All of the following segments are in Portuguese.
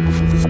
Thank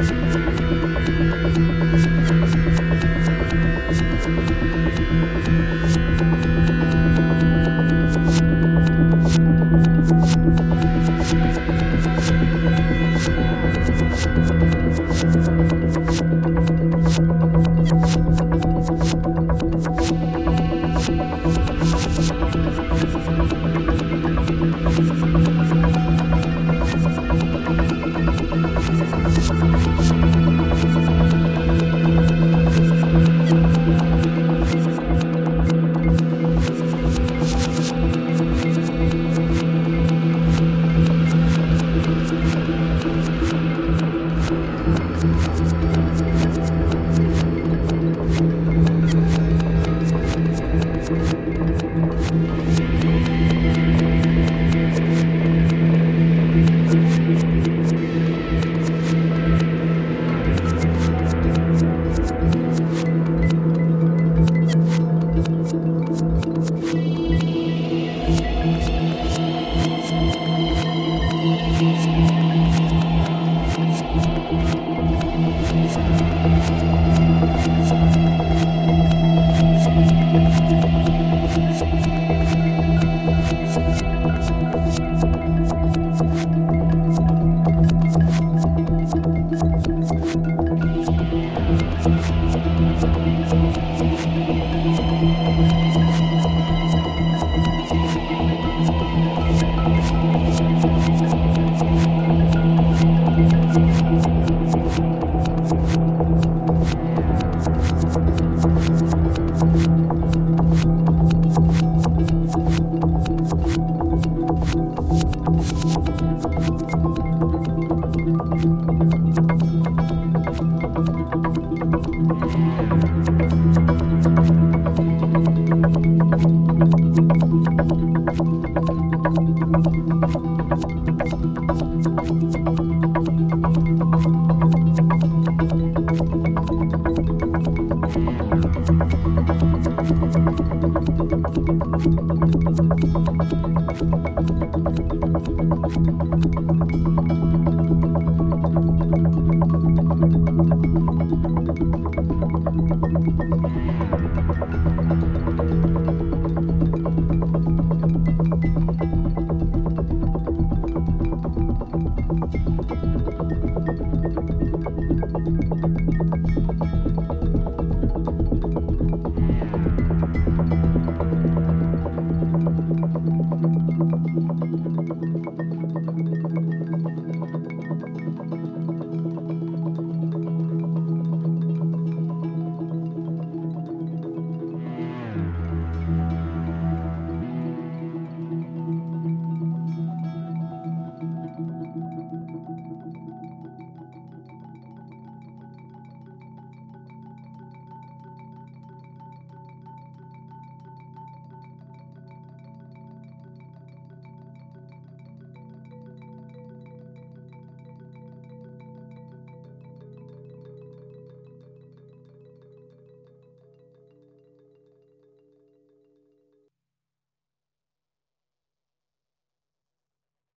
Thank